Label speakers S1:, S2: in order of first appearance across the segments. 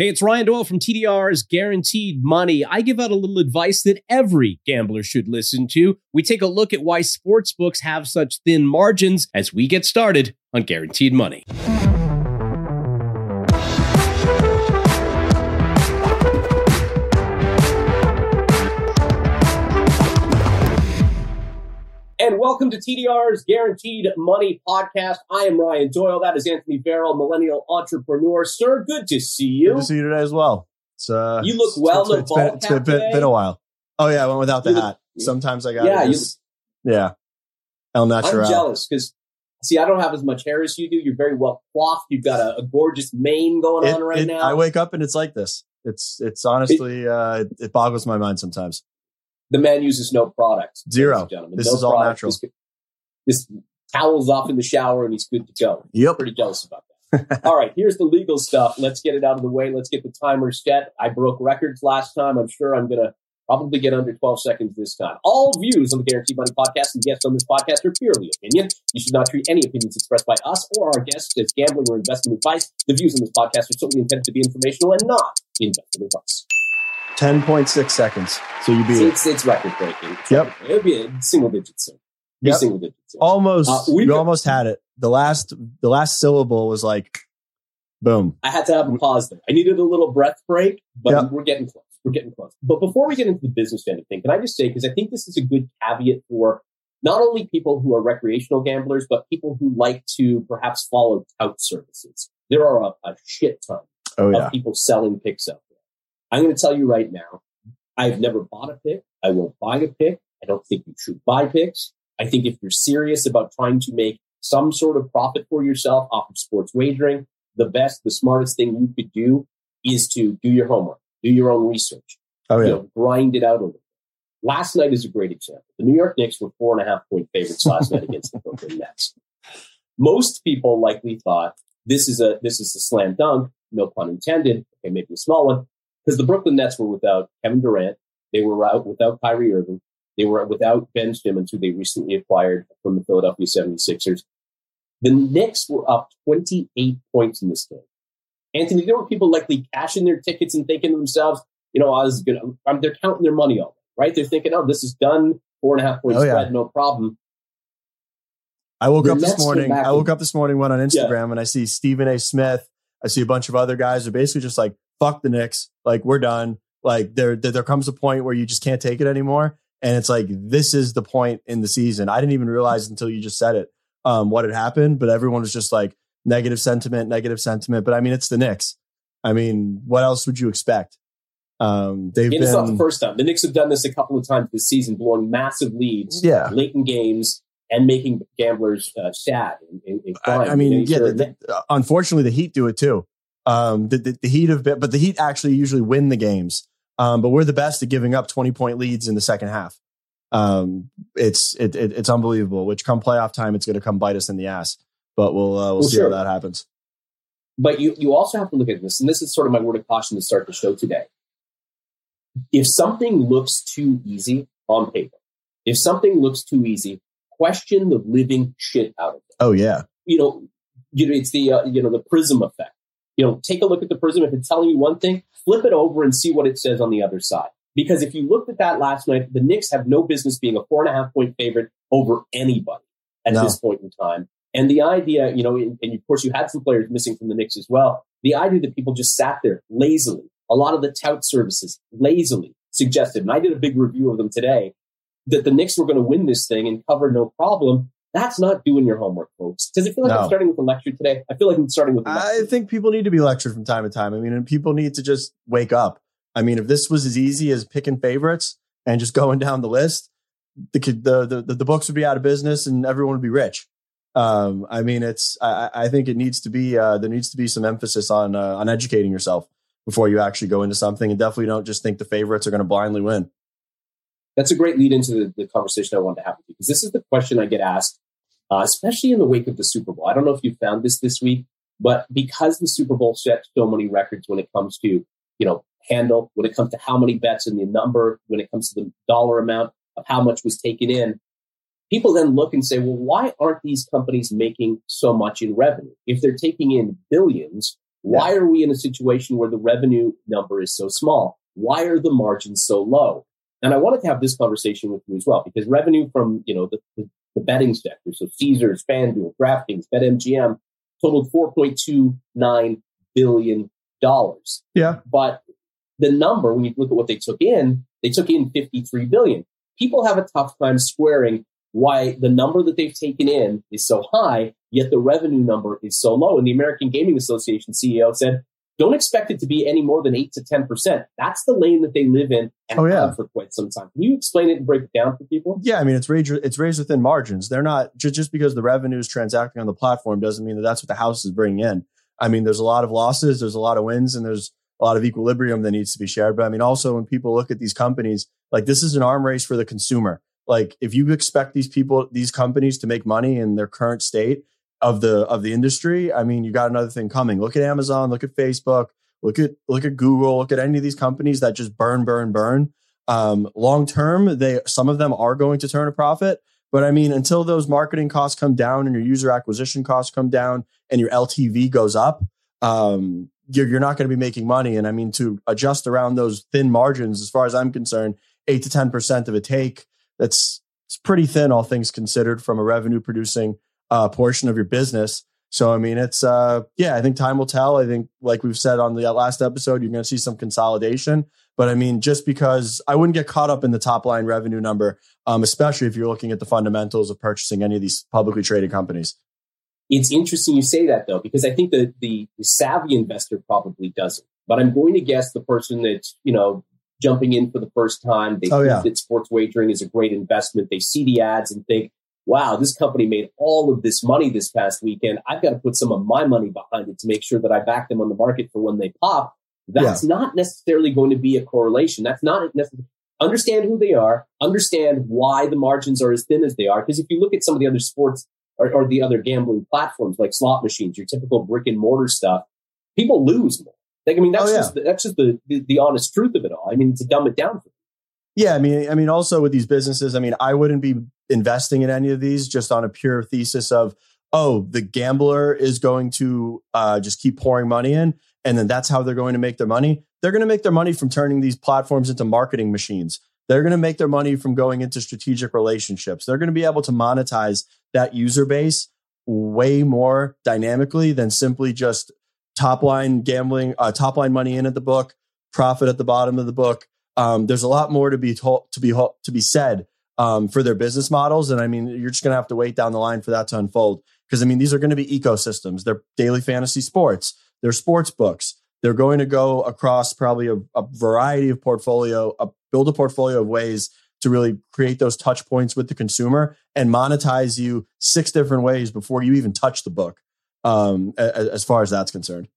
S1: Hey, it's Ryan Doyle from TDR's Guaranteed Money. I give out a little advice that every gambler should listen to. We take a look at why sportsbooks have such thin margins as we get started on Guaranteed Money. Welcome to TDR's Guaranteed Money Podcast. I am Ryan Doyle. That is Anthony Varrell, millennial entrepreneur. Sir, good to see you.
S2: Good to see you today as well. It's, uh,
S1: you look well.
S2: It's, it's, been, it's been, been, been, a while. Oh yeah, I went without the hat. Sometimes I got
S1: yeah,
S2: just, you, yeah. El natural.
S1: I'm jealous because see, I don't have as much hair as you do. You're very well coiffed. You've got a, a gorgeous mane going
S2: it,
S1: on right
S2: it,
S1: now.
S2: I wake up and it's like this. It's it's honestly it, uh, it, boggles my mind sometimes.
S1: The man uses no product.
S2: Zero. Gentlemen. This no is all natural.
S1: Just, this towels off in the shower and he's good to go.
S2: Yep.
S1: Pretty jealous about that. All right, here's the legal stuff. Let's get it out of the way. Let's get the timer set. I broke records last time. I'm sure I'm going to probably get under 12 seconds this time. All views on the Guaranteed Money podcast and guests on this podcast are purely opinion. You should not treat any opinions expressed by us or our guests as gambling or investment advice. The views on this podcast are solely intended to be informational and not investment advice.
S2: 10.6 seconds. So you beat
S1: it's, it's record breaking.
S2: Yep.
S1: It'll be a single digit soon.
S2: Yep. Single digits. Almost. Uh, you almost had it. The last the last syllable was like, boom.
S1: I had to have a pause there. I needed a little breath break, but yep. we're getting close. We're getting close. But before we get into the business end of things, can I just say because I think this is a good caveat for not only people who are recreational gamblers, but people who like to perhaps follow tout services. There are a, a shit ton
S2: oh, yeah.
S1: of people selling picks there. I'm going to tell you right now, I've never bought a pick. I won't buy a pick. I don't think you should buy picks. I think if you're serious about trying to make some sort of profit for yourself off of sports wagering, the best, the smartest thing you could do is to do your homework, do your own research,
S2: oh, yeah.
S1: You know, grind it out a little. Last night is a great example. The New York Knicks were four and a half point favorites last night against the Brooklyn Nets. Most people likely thought this is a this is a slam dunk, no pun intended. Okay, maybe a small one, because the Brooklyn Nets were without Kevin Durant, they were out without Kyrie Irving, they were without Ben Simmons, who they recently acquired from the Philadelphia 76ers. The Knicks were up 28 points in this game. Anthony, there were people likely cashing their tickets and thinking to themselves, you know, I was going to, they're counting their money all right? They're thinking, oh, this is done, four and a half point oh, spread, yeah. no problem.
S2: I woke the up Mets this morning. I woke up this morning, went on Instagram, yeah. and I see Stephen A. Smith. I see a bunch of other guys are basically just like, fuck the Knicks. Like, we're done. Like, there, there, comes a point where you just can't take it anymore. And it's like, this is the point in the season. I didn't even realize until you just said it, um, what had happened, but everyone was just like negative sentiment, negative sentiment. But I mean, it's the Knicks. I mean, what else would you expect? Um, they've
S1: and
S2: been,
S1: not the first time. The Knicks have done this a couple of times this season, blowing massive leads,
S2: yeah.
S1: late in games, and making gamblers uh, sad and, and
S2: I, I, mean, yeah. The, the, unfortunately, the Heat do it too. Um, the, the, the Heat have been, but the Heat actually usually win the games. Um, but we're the best at giving up 20 point leads in the second half. Um, it's, it, it, it's unbelievable, which come playoff time, it's going to come bite us in the ass, but we'll, uh, we'll, well, see sure. how that happens.
S1: But you, you also have to look at this, and this is sort of my word of caution to start the show today. If something looks too easy on paper, if something looks too easy, question the living shit out of it.
S2: Oh yeah.
S1: You know, you know, it's the, uh, you know, the prism effect. You know, take a look at the prism. If it's telling you one thing, flip it over and see what it says on the other side. Because if you looked at that last night, the Knicks have no business being a four and a half point favorite over anybody at no. this point in time. And the idea, you know, and, and of course you had some players missing from the Knicks as well. The idea that people just sat there lazily, a lot of the tout services lazily suggested, and I did a big review of them today, that the Knicks were going to win this thing and cover no problem. That's not doing your homework, folks. Does it feel like no. I'm starting with a lecture today? I feel like I'm starting with.
S2: I think people need to be lectured from time to time. I mean, and people need to just wake up. I mean, if this was as easy as picking favorites and just going down the list, the the the, the books would be out of business and everyone would be rich. Um, I mean, it's I, I think it needs to be uh, there needs to be some emphasis on uh, on educating yourself before you actually go into something, and definitely don't just think the favorites are going to blindly win.
S1: That's a great lead into the, the conversation I wanted to have with you because this is the question I get asked uh, especially in the wake of the Super Bowl. I don't know if you found this this week, but because the Super Bowl set so many records when it comes to, you know, handle, when it comes to how many bets and the number, when it comes to the dollar amount of how much was taken in, people then look and say, well, why aren't these companies making so much in revenue? If they're taking in billions, Why are we in a situation where the revenue number is so small? Why are the margins so low? And I wanted to have this conversation with you as well, because revenue from, you know, the, the, the betting sector, so Caesars, FanDuel, DraftKings, BetMGM, totaled $4.29 billion.
S2: Yeah.
S1: But the number, when you look at what they took in, they took in 53 billion. People have a tough time squaring why the number that they've taken in is so high, yet the revenue number is so low. And the American Gaming Association CEO said, don't expect it to be any more than eight to 10%. That's the lane that they live in and oh, yeah. have for quite some time. Can you explain it and break it down for people?
S2: Yeah. I mean, it's raised, it's raised within margins. They're not just, just because the revenue is transacting on the platform doesn't mean that that's what the house is bringing in. I mean, there's a lot of losses, there's a lot of wins, and there's a lot of equilibrium that needs to be shared. But I mean, also when people look at these companies, like this is an arm race for the consumer. Like if you expect these people, these companies to make money in their current state of the of the industry, I mean, you got another thing coming. Look at Amazon, look at Facebook, look at look at Google, look at any of these companies that just burn, burn, burn. Um, long term, they some of them are going to turn a profit. But I mean, until those marketing costs come down and your user acquisition costs come down and your LTV goes up, um, you're, you're not going to be making money. And I mean, to adjust around those thin margins, as far as I'm concerned, eight to 10% of a take, that's it's pretty thin, all things considered, from a revenue producing uh, portion of your business. So, I mean, it's, uh, yeah, I think time will tell. I think, like we've said on the last episode, you're going to see some consolidation. But I mean, just because I wouldn't get caught up in the top line revenue number, um, especially if you're looking at the fundamentals of purchasing any of these publicly traded companies.
S1: It's interesting you say that though, because I think the, the, the savvy investor probably doesn't. But I'm going to guess the person that's, you know, jumping in for the first time, they oh, think yeah. that sports wagering is a great investment. They see the ads and think, wow, this company made all of this money this past weekend. I've got to put some of my money behind it to make sure that I back them on the market for when they pop. That's yeah. not necessarily going to be a correlation. That's not necessarily. Understand who they are, understand why the margins are as thin as they are. Because if you look at some of the other sports or, or the other gambling platforms like slot machines, your typical brick and mortar stuff, people lose more. Like, I mean, that's oh, yeah. just the, that's just the, the, the honest truth of it all. I mean, to dumb it down for
S2: Yeah, I mean, I mean, also with these businesses, I mean, I wouldn't be investing in any of these just on a pure thesis of, oh, the gambler is going to uh, just keep pouring money in, and then that's how they're going to make their money. They're going to make their money from turning these platforms into marketing machines. They're going to make their money from going into strategic relationships. They're going to be able to monetize that user base way more dynamically than simply just top line gambling, uh, top line money in at the book, profit at the bottom of the book. Um, there's a lot more to be told, to be to be said um, for their business models, and I mean, you're just going to have to wait down the line for that to unfold. Because I mean, these are going to be ecosystems. They're daily fantasy sports. They're sports books. They're going to go across probably a, a variety of portfolio, a, build a portfolio of ways to really create those touch points with the consumer and monetize you six different ways before you even touch the book. Um, as, as far as that's concerned,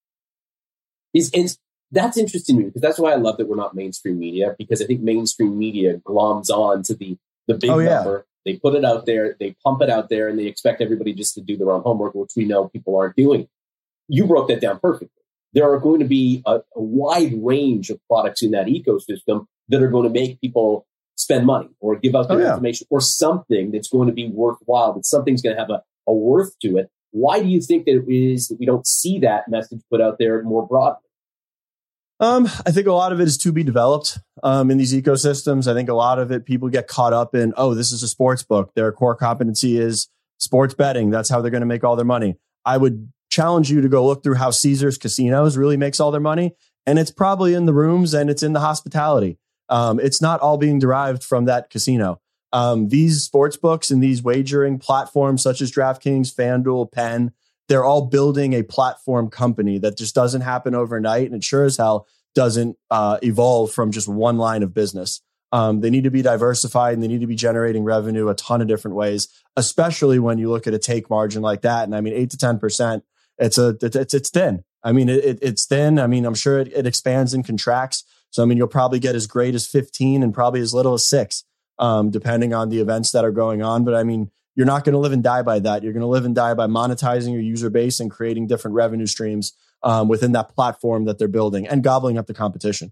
S1: is that's interesting to me because that's why I love that we're not mainstream media because I think mainstream media gloms on to the the big oh, yeah. number. They put it out there, they pump it out there, and they expect everybody just to do their own homework, which we know people aren't doing. You broke that down perfectly. There are going to be a, a wide range of products in that ecosystem that are going to make people spend money or give out oh, their oh, yeah. information or something that's going to be worthwhile, that something's going to have a, a worth to it. Why do you think that it is that we don't see that message put out there more broadly?
S2: Um, I think a lot of it is to be developed um, in these ecosystems. I think a lot of it, people get caught up in, oh, this is a sports book. Their core competency is sports betting. That's how they're going to make all their money. I would challenge you to go look through how Caesars Casinos really makes all their money. And it's probably in the rooms and it's in the hospitality. Um, it's not all being derived from that casino. Um, these sports books and these wagering platforms such as DraftKings, FanDuel, Penn, they're all building a platform company that just doesn't happen overnight. And it sure as hell doesn't uh, evolve from just one line of business. Um, they need to be diversified and they need to be generating revenue a ton of different ways, especially when you look at a take margin like that. And I mean, eight to 10%, it's a, it's, it's thin. I mean, it, it's thin. I mean, I'm sure it, it expands and contracts so, I mean, you'll probably get as great as 15 and probably as little as six, um, depending on the events that are going on. But I mean, you're not going to live and die by that. You're going to live and die by monetizing your user base and creating different revenue streams um, within that platform that they're building and gobbling up the competition.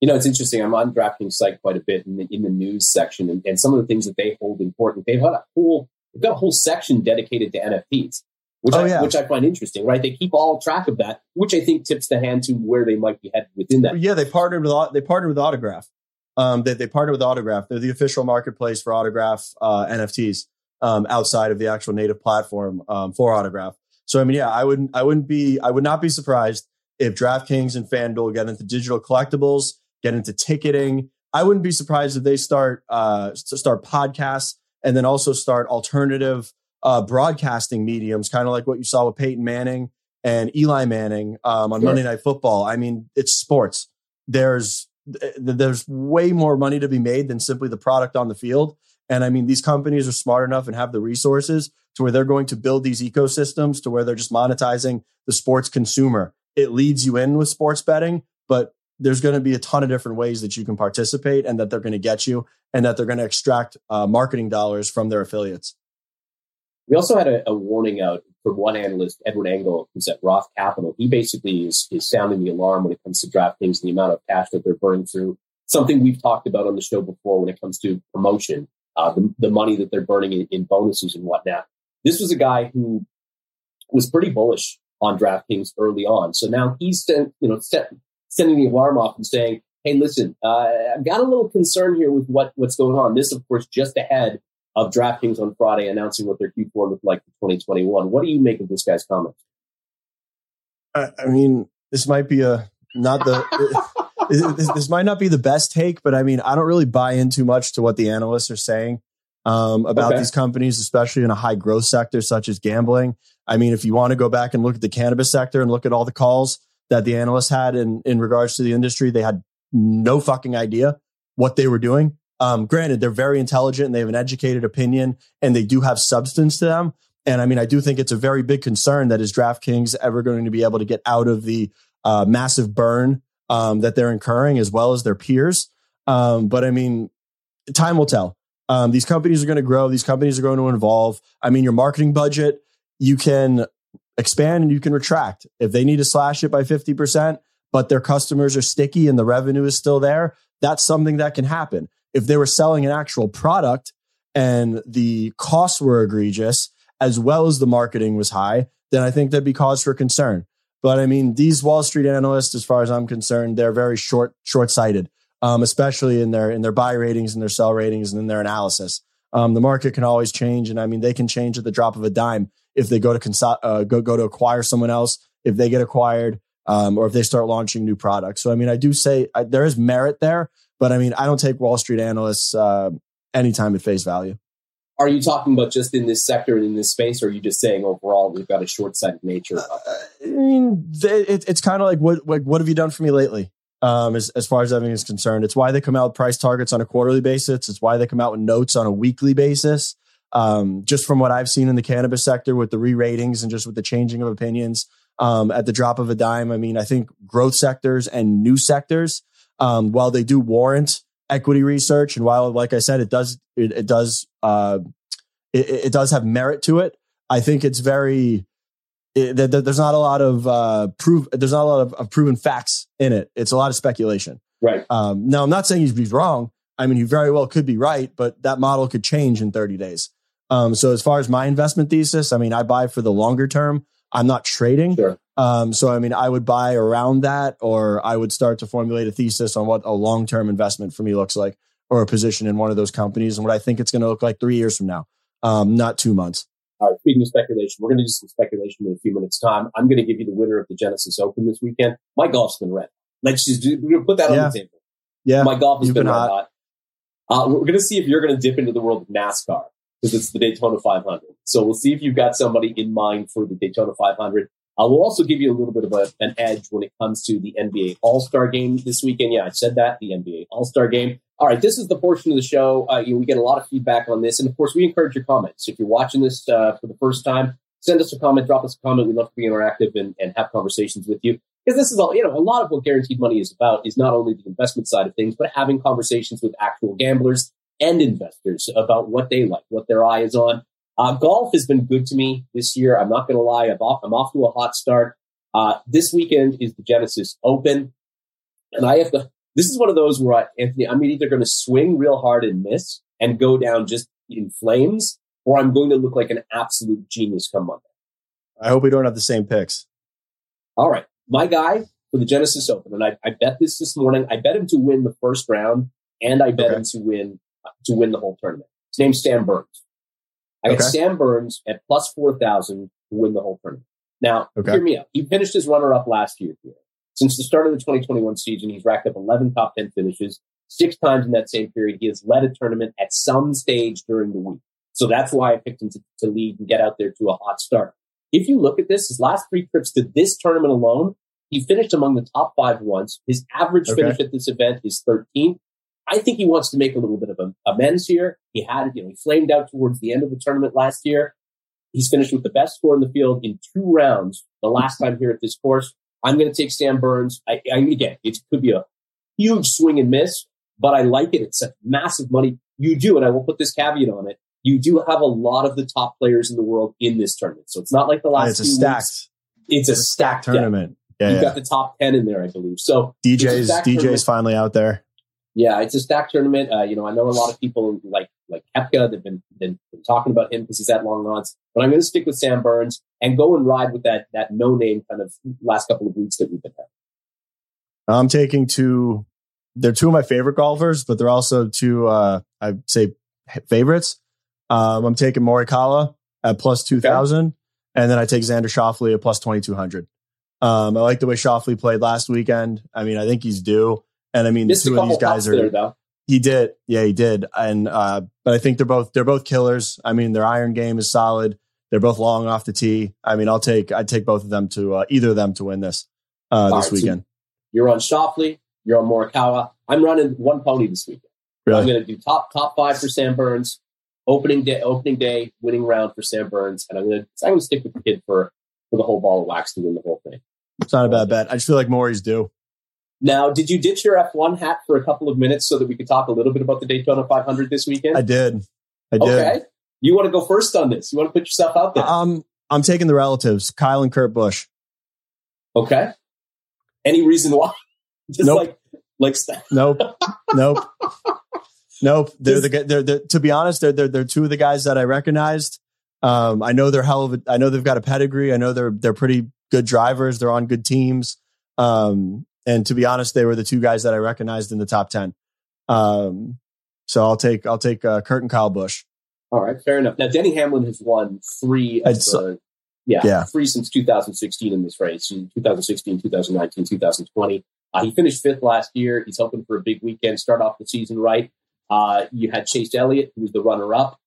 S1: You know, it's interesting. I'm on DraftKings site quite a bit in the, in the news section, and, and some of the things that they hold important. They've got a whole they've got a whole section dedicated to NFTs. which, oh, I, yeah. which I find interesting, right? They keep all track of that, which I think tips the hand to where they might be headed within that.
S2: Yeah, they partnered with they partnered with Autograph. Um, they, they partnered with Autograph. They're the official marketplace for Autograph uh, NFTs um, outside of the actual native platform um, for Autograph. So I mean, yeah, I wouldn't I wouldn't be I would not be surprised if DraftKings and FanDuel get into digital collectibles, get into ticketing. I wouldn't be surprised if they start uh, start podcasts and then also start alternative uh, broadcasting mediums, kind of like what you saw with Peyton Manning and Eli Manning um, on Monday Night Football. I mean, it's sports. There's there's way more money to be made than simply the product on the field. And I mean, these companies are smart enough and have the resources to where they're going to build these ecosystems to where they're just monetizing the sports consumer. It leads you in with sports betting, but there's going to be a ton of different ways that you can participate and that they're going to get you and that they're going to extract uh, marketing dollars from their affiliates.
S1: We also had a, a, warning out from one analyst, Edward Engel, who's at Roth Capital. He basically is, is sounding the alarm when it comes to DraftKings and the amount of cash that they're burning through. Something we've talked about on the show before when it comes to promotion, uh, the, the, money that they're burning in, in, bonuses and whatnot. This was a guy who was pretty bullish on DraftKings early on. So now he's sent, you know, set, sending the alarm off and saying, "Hey, listen, uh, I've got a little concern here with what what's going on." This, of course, just ahead of DraftKings on Friday announcing what their Q4 looked like for 2021. What do you make of this guy's comments?
S2: I, I mean, this might be a not the. this, this, might not be the best take, but I mean, I don't really buy in too much to what the analysts are saying um, about okay. these companies, especially in a high growth sector such as gambling. I mean, if you want to go back and look at the cannabis sector and look at all the calls that the analysts had in, in regards to the industry, they had no fucking idea what they were doing. Um, granted, they're very intelligent and they have an educated opinion and they do have substance to them. And I mean, I do think it's a very big concern that is DraftKings ever going to be able to get out of the uh, massive burn um, that they're incurring as well as their peers. Um, but I mean, time will tell. Um, these companies are going to grow. These companies are going to evolve. I mean, your marketing budget, you can expand and you can retract. If they need to slash it by 50%, but their customers are sticky and the revenue is still there, that's something that can happen if they were selling an actual product and the costs were egregious as well as the marketing was high, then I think there'd be cause for concern. But I mean, these Wall Street analysts, as far as I'm concerned, they're very short short sighted, um, especially in their in their buy ratings and their sell ratings and in their analysis. Um, the market can always change, and I mean, they can change at the drop of a dime if they go to conso- uh, go go to acquire someone else, if they get acquired, um, or if they start launching new products. So I mean, I do say I, there is merit there, but I mean, I don't take Wall Street analysts uh, anytime at face value.
S1: Are you talking about just in this sector and in this space, or are you just saying overall we've got a short sighted nature? Uh,
S2: I mean, it, it's kind of like what, like what have you done for me lately? Um, as, as far as everything is concerned, it's why they come out with price targets on a quarterly basis. It's why they come out with notes on a weekly basis. Um, just from what I've seen in the cannabis sector with the re ratings and just with the changing of opinions um, at the drop of a dime. I mean, I think growth sectors and new sectors um, while they do warrant equity research, and while, like I said, it does it, it does uh, it, it, does have merit to it. I think it's very it, there's not a lot of uh, proof. There's not a lot of, of, proven facts in it. It's a lot of speculation.
S1: Right.
S2: Um, now, I'm not saying he's, he's wrong. I mean, he very well could be right, but that model could change in 30 days. Um, so as far as my investment thesis, I mean, I buy for the longer term. I'm not trading.
S1: Sure.
S2: Um, so, I mean, I would buy around that, or I would start to formulate a thesis on what a long term investment for me looks like, or a position in one of those companies, and what I think it's going to look like three years from now, um, not two months.
S1: All right, speaking of speculation, we're going to do some speculation in a few minutes' time. I'm going to give you the winner of the Genesis Open this weekend. My golf's been red. Let's just do, we're going to put that yeah. on the table.
S2: Yeah,
S1: my golf has been, been hot. hot. Uh, we're going to see if you're going to dip into the world of NASCAR because it's the Daytona 500. So we'll see if you've got somebody in mind for the Daytona 500. I will also give you a little bit of a, an edge when it comes to the NBA All Star game this weekend. Yeah, I said that the NBA All Star game. All right, this is the portion of the show. Uh, you know, we get a lot of feedback on this, and of course, we encourage your comments. If you're watching this uh, for the first time, send us a comment, drop us a comment. We'd love to be interactive and, and have conversations with you because this is all you know. A lot of what guaranteed money is about is not only the investment side of things, but having conversations with actual gamblers and investors about what they like, what their eye is on. Uh, golf has been good to me this year. I'm not going to lie. I'm off, I'm off to a hot start. Uh, this weekend is the Genesis Open. And I have to, this is one of those where I, Anthony, I'm either going to swing real hard and miss and go down just in flames, or I'm going to look like an absolute genius come Monday.
S2: I hope we don't have the same picks.
S1: All right. My guy for the Genesis Open, and I, I bet this this morning. I bet him to win the first round, and I bet okay. him to win to win the whole tournament. His name's Sam Burns. I got okay. Sam Burns at plus four thousand to win the whole tournament. Now, okay. hear me out. He finished his runner up last year here. Since the start of the 2021 season, he's racked up 11 top 10 finishes. Six times in that same period, he has led a tournament at some stage during the week. So that's why I picked him to, to lead and get out there to a hot start. If you look at this, his last three trips to this tournament alone, he finished among the top five once. His average okay. finish at this event is 13th. I think he wants to make a little bit of amends here. He had, you know, he flamed out towards the end of the tournament last year. He's finished with the best score in the field in two rounds the last time here at this course. I'm going to take Sam Burns. I, I, again, it could be a huge swing and miss, but I like it. It's a massive money. You do, and I will put this caveat on it. You do have a lot of the top players in the world in this tournament, so it's not like the last.
S2: It's a stacked.
S1: Weeks. It's, a stacked
S2: tournament.
S1: Yeah, You've yeah. got the top ten in there, I believe. So
S2: DJ's DJ's tournament. finally out there.
S1: Yeah, it's a stack tournament. Uh, you know, I know a lot of people like like Koepka. They've been, been, been talking about him because he's at long odds. But I'm going to stick with Sam Burns and go and ride with that that no name kind of last couple of weeks that we've been having.
S2: I'm taking two. They're two of my favorite golfers, but they're also two. Uh, I'd say favorites. Um, I'm taking Morikawa at plus two thousand, okay. and then I take Xander Schauffele at plus twenty two hundred. Um, I like the way Schauffele played last weekend. I mean, I think he's due. And I mean, the two of these guys are. There, he did, yeah, he did, and uh, but I think they're both they're both killers. I mean, their iron game is solid. They're both long off the tee. I mean, I'll take I'd take both of them to uh, either of them to win this uh, this right, weekend. So
S1: you're on Schauffele. You're on Morikawa. I'm running one pony this weekend. Really? I'm going to do top top five for Sam Burns. Opening day, opening day, winning round for Sam Burns, and I'm going to I'm going to stick with the kid for for the whole ball of wax to win the whole thing.
S2: It's not a bad bet. I just feel like Maury's due.
S1: Now, did you ditch your F1 hat for a couple of minutes so that we could talk a little bit about the Daytona 500 this weekend?
S2: I did. I did. Okay.
S1: You want to go first on this? You want to put yourself out there?
S2: Um, I'm taking the relatives, Kyle and Kurt Busch.
S1: Okay. Any reason why? Just
S2: nope.
S1: like, like,
S2: nope, nope, nope. They're the they're, they're to be honest, they're, they're they're two of the guys that I recognized. Um, I know they're hell of a, I know they've got a pedigree. I know they're they're pretty good drivers. They're on good teams. Um, and to be honest, they were the two guys that I recognized in the top 10. Um, so I'll take, I'll take uh, Kurt and Kyle Busch.
S1: All right. Fair enough. Now, Denny Hamlin has won three of the, yeah, yeah, three since 2016 in this race, 2016, 2019, 2020. Uh, he finished fifth last year. He's hoping for a big weekend, start off the season right. Uh, you had Chase Elliott, who was the runner up.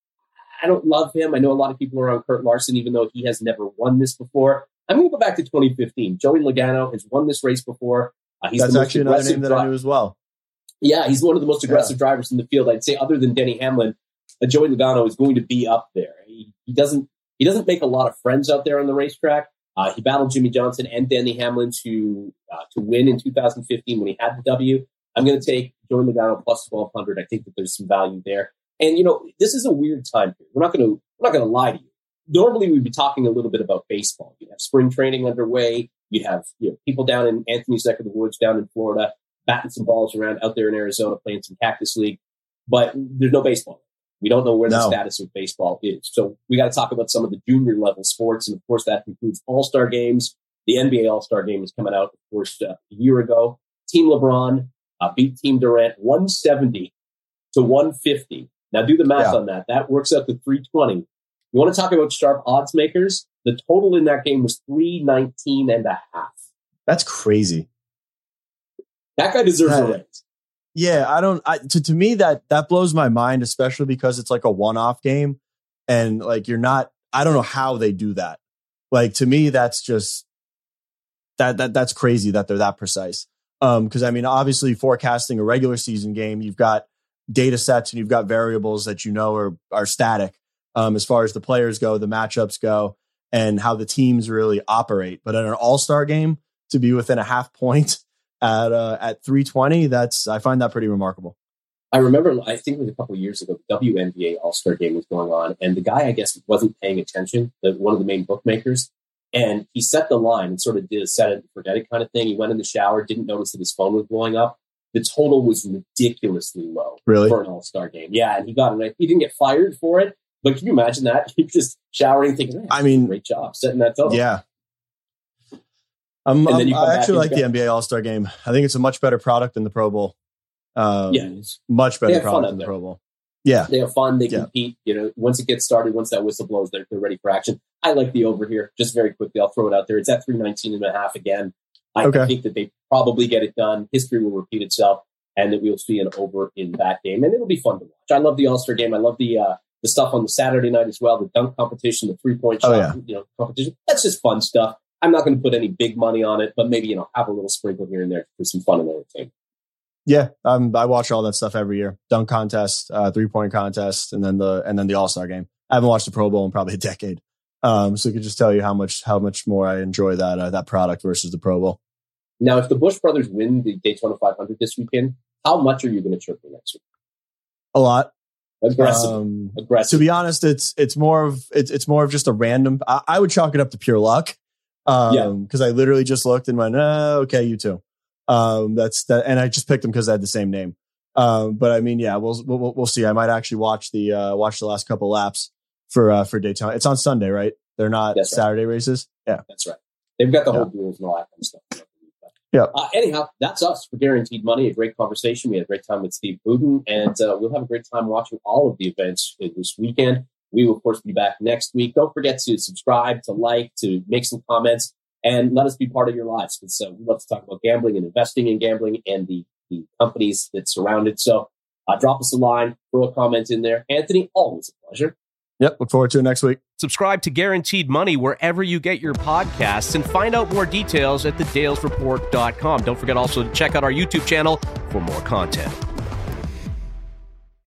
S1: I don't love him. I know a lot of people are on Kurt Larson, even though he has never won this before. I'm going to go back to 2015. Joey Logano has won this race before.
S2: Uh, he's That's actually another name that I knew as well.
S1: Yeah, he's one of the most aggressive yeah. drivers in the field. I'd say, other than Denny Hamlin, uh, Joey Logano is going to be up there. He, he, doesn't he doesn't make a lot of friends out there on the racetrack. Uh, he battled Jimmie Johnson and Denny Hamlin to uh, to win in 2015 when he had the W. I'm going to take Joey Logano plus 1200. I think that there's some value there. And you know, this is a weird time period. We're not going to we're not going to lie to you. Normally, we'd be talking a little bit about baseball. You have spring training underway. You'd have you know, people down in Anthony's neck of the woods down in Florida batting some balls around out there in Arizona playing some Cactus League. But there's no baseball. We don't know where no. the status of baseball is. So we got to talk about some of the junior level sports. And of course, that includes all star games. The NBA All Star game is coming out, of course, uh, a year ago. Team LeBron uh, beat Team Durant 170 to 150. Now do the math yeah. on that. That works out to 320. You want to talk about sharp odds makers? The total in that game was 319 and a half.
S2: That's crazy.
S1: That guy deserves that, a raise.
S2: Yeah, I don't. I, to to me that that blows my mind, especially because it's like a one off game, and like you're not. I don't know how they do that. Like to me, that's just that that that's crazy that they're that precise. Um, because I mean, obviously, forecasting a regular season game, you've got data sets and you've got variables that you know are are static. Um, as far as the players go, the matchups go and how the teams really operate. But in an all star game, to be within a half point at uh, at 320, that's I find that pretty remarkable.
S1: I remember, I think it was a couple years ago, the WNBA All Star Game was going on, and the guy, I guess, wasn't paying attention. The, one of the main bookmakers, and he set the line and sort of did a set it and forget it kind of thing. He went in the shower, didn't notice that his phone was blowing up. The total was ridiculously low
S2: really?
S1: for an All Star game. Yeah, and he got it. He didn't get fired for it, But can you imagine that? You're just showering, thinking,
S2: I mean,
S1: great job setting that tone.
S2: Yeah. Um, I actually like the NBA All Star game. I think it's a much better product than the Pro Bowl. Um, yeah, much better product than the Pro Bowl. Yeah,
S1: they have fun. They compete. You know, once it gets started, once that whistle blows, they're, they're ready for action. I like the over here. Just very quickly, I'll throw it out there. It's at 319 and a half again. I okay. think that they probably get it done. History will repeat itself, and that we'll see an over in that game, and it'll be fun to watch. I love the All Star game. I love the uh, the stuff on the Saturday night as well. The dunk competition, the three point oh, shot, oh, yeah. you know, competition. That's just fun stuff. I'm not going to put any big money on it, but maybe you know have a little sprinkle here and there for some fun and entertainment.
S2: Yeah, um, I watch all that stuff every year. Dunk contest, uh, three point contest, and then the and then the All Star game. I haven't watched the Pro Bowl in probably a decade, um, so I could just tell you how much how much more I enjoy that uh, that product versus the Pro Bowl.
S1: Now, if the Busch brothers win the Daytona 500 this weekend, how much are you going to chirp for next week?
S2: A lot.
S1: Aggressive. Um, Aggressive.
S2: To be honest, it's it's more of it's it's more of just a random. I, I would chalk it up to pure luck. Um, yeah. Because I literally just looked and went, oh, okay, you too. Um, that's that, and I just picked them because they had the same name. Um, but I mean, yeah, we'll, we'll we'll see. I might actually watch the uh, watch the last couple laps for uh, for Daytona. It's on Sunday, right? They're not that's Saturday right. races. Yeah,
S1: that's right. They've got the yeah. whole duels and all that kind of stuff.
S2: Yeah.
S1: Uh, anyhow, that's us for guaranteed money. A great conversation. We had a great time with Steve Buden, and uh, we'll have a great time watching all of the events this weekend. We will, of course, be back next week. Don't forget to subscribe, to like, to make some comments and let us be part of your lives. Because uh, we love to talk about gambling and investing in gambling and the, the companies that surround it. So uh, drop us a line, throw a comment in there. Anthony, always a pleasure.
S2: Yep. Look forward to it next week.
S3: Subscribe to Guaranteed Money wherever you get your podcasts and find out more details at thedalesreport.com. Don't forget also to check out our YouTube channel for more content.